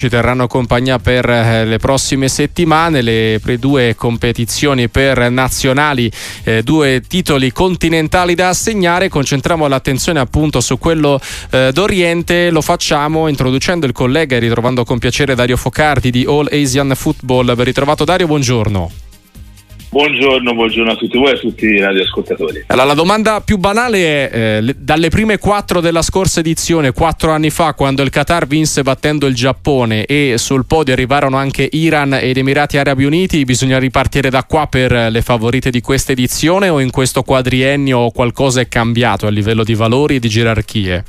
ci terranno compagnia per eh, le prossime settimane, le due competizioni per nazionali, eh, due titoli continentali da assegnare. Concentriamo l'attenzione appunto su quello eh, d'Oriente. Lo facciamo introducendo il collega e ritrovando con piacere Dario Focardi di All Asian Football. Ben ritrovato Dario, buongiorno. Buongiorno, buongiorno, a tutti voi e a tutti i radioascoltatori. Allora, la domanda più banale è: eh, dalle prime quattro della scorsa edizione, quattro anni fa, quando il Qatar vinse battendo il Giappone e sul podio arrivarono anche Iran ed Emirati Arabi Uniti, bisogna ripartire da qua per le favorite di questa edizione o in questo quadriennio qualcosa è cambiato a livello di valori e di gerarchie?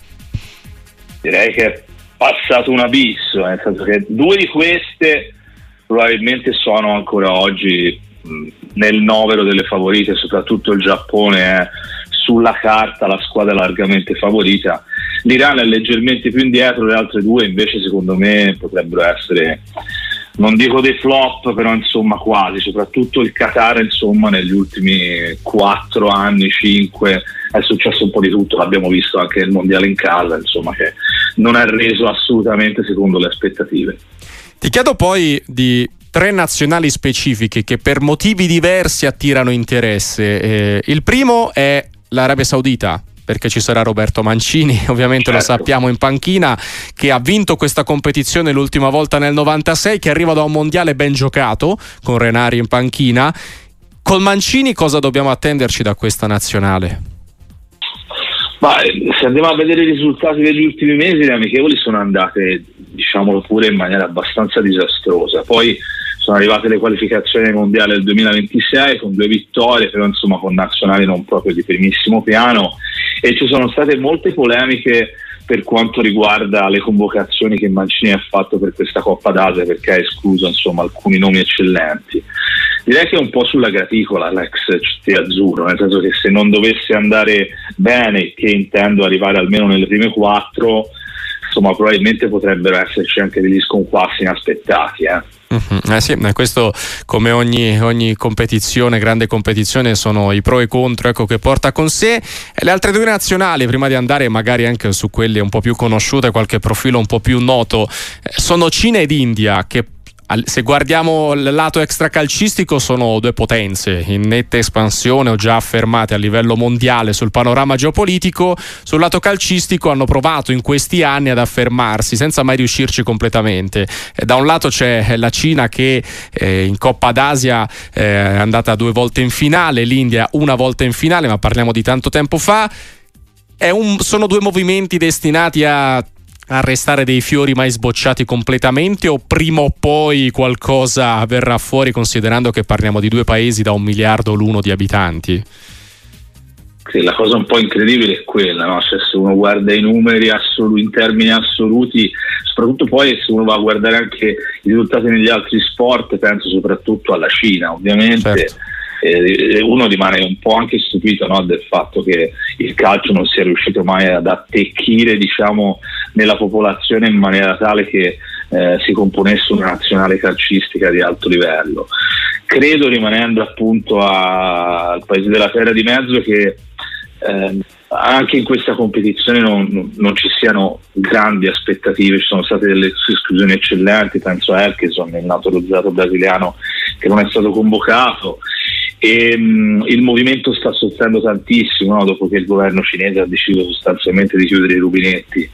Direi che è passato un abisso, nel senso che due di queste probabilmente sono ancora oggi nel novero delle favorite, soprattutto il Giappone è sulla carta la squadra largamente favorita. L'Iran è leggermente più indietro, le altre due invece secondo me potrebbero essere, non dico dei flop, però insomma quasi, soprattutto il Qatar insomma negli ultimi 4 anni, 5 è successo un po' di tutto, l'abbiamo visto anche nel mondiale in casa, insomma che non è reso assolutamente secondo le aspettative. Ti chiedo poi di tre nazionali specifiche che per motivi diversi attirano interesse. Eh, il primo è l'Arabia Saudita, perché ci sarà Roberto Mancini, ovviamente certo. lo sappiamo in panchina, che ha vinto questa competizione l'ultima volta nel 96, che arriva da un mondiale ben giocato con Renari in panchina. Col Mancini cosa dobbiamo attenderci da questa nazionale? Ma eh, se andiamo a vedere i risultati degli ultimi mesi, le amichevoli sono andate, diciamolo pure, in maniera abbastanza disastrosa. Poi sono arrivate le qualificazioni mondiali del 2026 con due vittorie, però insomma con nazionali non proprio di primissimo piano e ci sono state molte polemiche per quanto riguarda le convocazioni che Mancini ha fatto per questa Coppa d'Asia perché ha escluso insomma, alcuni nomi eccellenti. Direi che è un po' sulla graticola l'ex CT azzurro, nel senso che se non dovesse andare bene, che intendo arrivare almeno nelle prime quattro, insomma probabilmente potrebbero esserci anche degli sconquassi inaspettati. Eh. Uh-huh. Eh sì, questo come ogni, ogni, competizione, grande competizione, sono i pro e i contro ecco, che porta con sé. E le altre due nazionali, prima di andare magari anche su quelle un po' più conosciute, qualche profilo un po' più noto, eh, sono Cina ed India che se guardiamo il lato extracalcistico sono due potenze in netta espansione o già affermate a livello mondiale sul panorama geopolitico, sul lato calcistico hanno provato in questi anni ad affermarsi senza mai riuscirci completamente. Eh, da un lato c'è la Cina che eh, in Coppa d'Asia eh, è andata due volte in finale, l'India una volta in finale, ma parliamo di tanto tempo fa. Un, sono due movimenti destinati a a restare dei fiori mai sbocciati completamente o prima o poi qualcosa verrà fuori considerando che parliamo di due paesi da un miliardo l'uno di abitanti? Sì, la cosa un po' incredibile è quella, no? cioè, se uno guarda i numeri assolu- in termini assoluti, soprattutto poi se uno va a guardare anche i risultati negli altri sport, penso soprattutto alla Cina, ovviamente. Certo eh, uno rimane un po' anche stupito no, del fatto che il calcio non sia riuscito mai ad attecchire diciamo, nella popolazione in maniera tale che eh, si componesse una nazionale calcistica di alto livello. Credo rimanendo appunto a, al paese della terra di mezzo che eh, anche in questa competizione non, non, ci siano grandi aspettative, ci sono state delle esclusioni eccellenti, penso a Elkeson, il naturalizzato brasiliano che non è stato convocato, e, um, il movimento sta soffrendo tantissimo no? dopo che il governo cinese ha deciso sostanzialmente di chiudere i rubinetti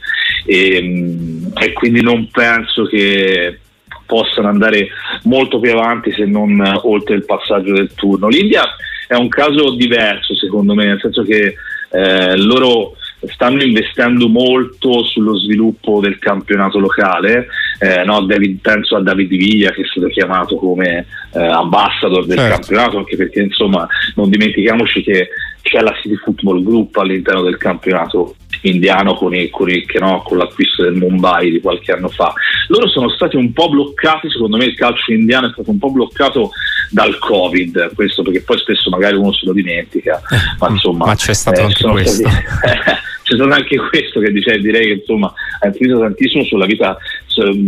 e, um, e quindi non penso che possano andare molto più avanti se non uh, oltre il passaggio del turno. L'India è un caso diverso secondo me, nel senso che eh, loro stanno investendo molto sullo sviluppo del campionato locale. Eh, no, David, penso a David Viglia che è stato chiamato come eh, ambassador del certo. campionato, anche perché insomma non dimentichiamoci che c'è la City Football Group all'interno del campionato indiano con, il, con, il, no, con, l'acquisto del Mumbai di qualche anno fa. Loro sono stati un po' bloccati, secondo me il calcio indiano è stato un po' bloccato dal Covid, questo perché poi spesso magari uno se lo dimentica, ma insomma... Ma c'è stato eh, anche questo. Stati, c'è stato anche questo che dice, direi che insomma ha influito tantissimo sulla vita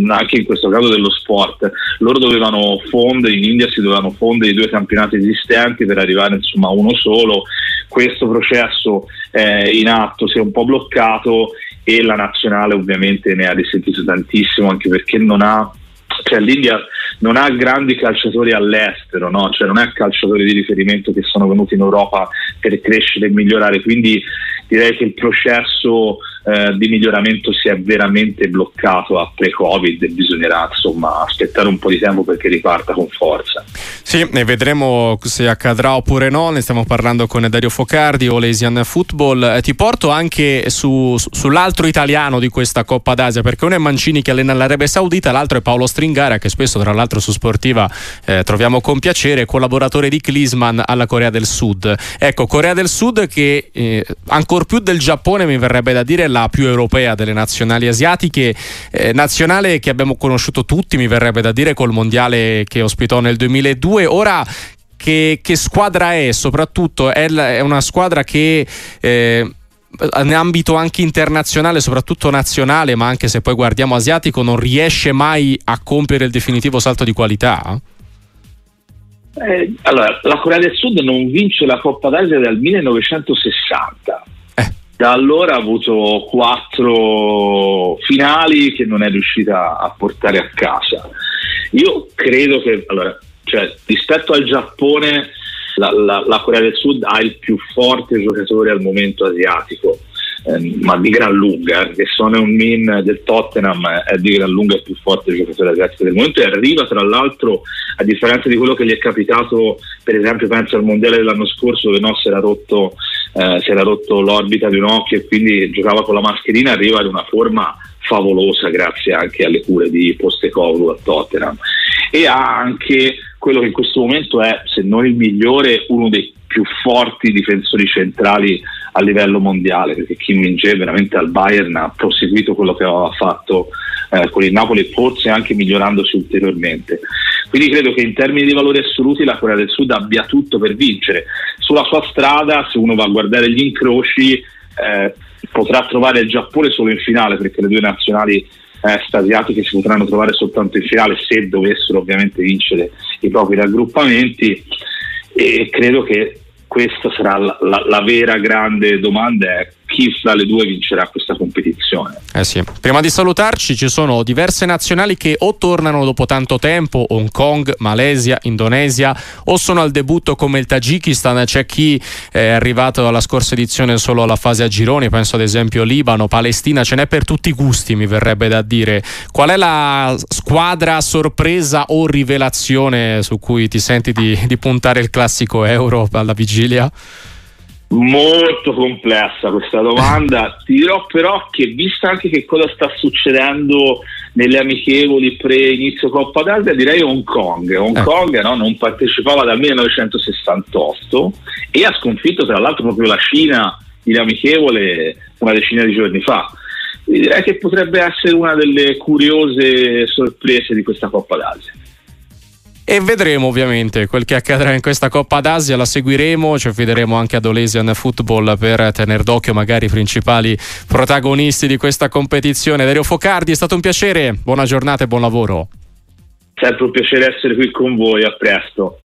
anche in questo caso dello sport. Loro dovevano fondere in India si dovevano fondere i due campionati esistenti per arrivare insomma a uno solo. Questo processo eh, in atto si è un po' bloccato e la nazionale ovviamente ne ha risentito tantissimo anche perché non ha cioè l'India non ha grandi calciatori all'estero, no? cioè non ha calciatori di riferimento che sono venuti in Europa per crescere e migliorare, quindi direi che il processo eh, di miglioramento si è veramente bloccato a pre-Covid e bisognerà insomma aspettare un po' di tempo perché riparta con forza. Sì, e vedremo se accadrà oppure no, ne stiamo parlando con Dario Focardi, Olesian Football. Eh, ti porto anche su, sull'altro italiano di questa Coppa d'Asia, perché uno è Mancini che allena l'Arabia Saudita, l'altro è Paolo Stringara che spesso tra l'altro su Sportiva eh, troviamo con piacere, collaboratore di Klisman alla Corea del Sud. Ecco, Corea del Sud che eh, ancora più del Giappone mi verrebbe da dire la più europea delle nazionali asiatiche, eh, nazionale che abbiamo conosciuto tutti, mi verrebbe da dire col mondiale che ospitò nel 2002. Ora che, che squadra è? Soprattutto è, è una squadra che eh, in ambito anche internazionale, soprattutto nazionale, ma anche se poi guardiamo asiatico, non riesce mai a compiere il definitivo salto di qualità? Eh, allora, la Corea del Sud non vince la Coppa d'Asia dal 1960 da allora ha avuto quattro finali che non è riuscita a portare a casa. Io credo che allora, cioè, rispetto al Giappone la, la, la, Corea del Sud ha il più forte giocatore al momento asiatico, eh, ma di gran lunga, perché eh, Son un Min del Tottenham è di gran lunga il più forte giocatore asiatico del momento e arriva tra l'altro, a differenza di quello che gli è capitato per esempio penso al mondiale dell'anno scorso dove no, si era rotto eh, si era rotto l'orbita di un occhio e quindi giocava con la mascherina, arriva in una forma favolosa grazie anche alle cure di Postecoglou a Tottenham e ha anche quello che in questo momento è, se non il migliore, uno dei più forti difensori centrali a livello mondiale, perché Kim Min-jae veramente al Bayern ha proseguito quello che aveva fatto eh, con il Napoli, forse anche migliorandosi ulteriormente. Quindi credo che in termini di valori assoluti la Corea del Sud abbia tutto per vincere. Sulla sua strada, se uno va a guardare gli incroci, eh, potrà trovare il Giappone solo in finale, perché le due nazionali est asiatiche si potranno trovare soltanto in finale se dovessero ovviamente vincere i propri raggruppamenti e credo che questa sarà la, la, la vera grande domanda è chi fra le due vincerà questa competizione. Eh sì. Prima di salutarci ci sono diverse nazionali che o tornano dopo tanto tempo, Hong Kong, Malesia, Indonesia, o sono al debutto come il Tagikistan, c'è chi è arrivato alla scorsa edizione solo alla fase a gironi, penso ad esempio Libano, Palestina, ce n'è per tutti i gusti mi verrebbe da dire. Qual è la squadra sorpresa o rivelazione su cui ti senti di, di puntare il classico euro alla vigilia? Molto complessa questa domanda, ti dirò però che vista anche che cosa sta succedendo nelle amichevoli pre-inizio Coppa d'Asia, direi Hong Kong. Hong eh. Kong no, non partecipava dal 1968 e ha sconfitto tra l'altro proprio la Cina in amichevole una decina di giorni fa. Direi che potrebbe essere una delle curiose sorprese di questa Coppa d'Asia e vedremo ovviamente quel che accadrà in questa Coppa d'Asia, la seguiremo, ci affideremo anche ad Olesian Football per tenere d'occhio magari i principali protagonisti di questa competizione. Dario Focardi, è stato un piacere, buona giornata e buon lavoro. Sempre un piacere essere qui con voi, a presto.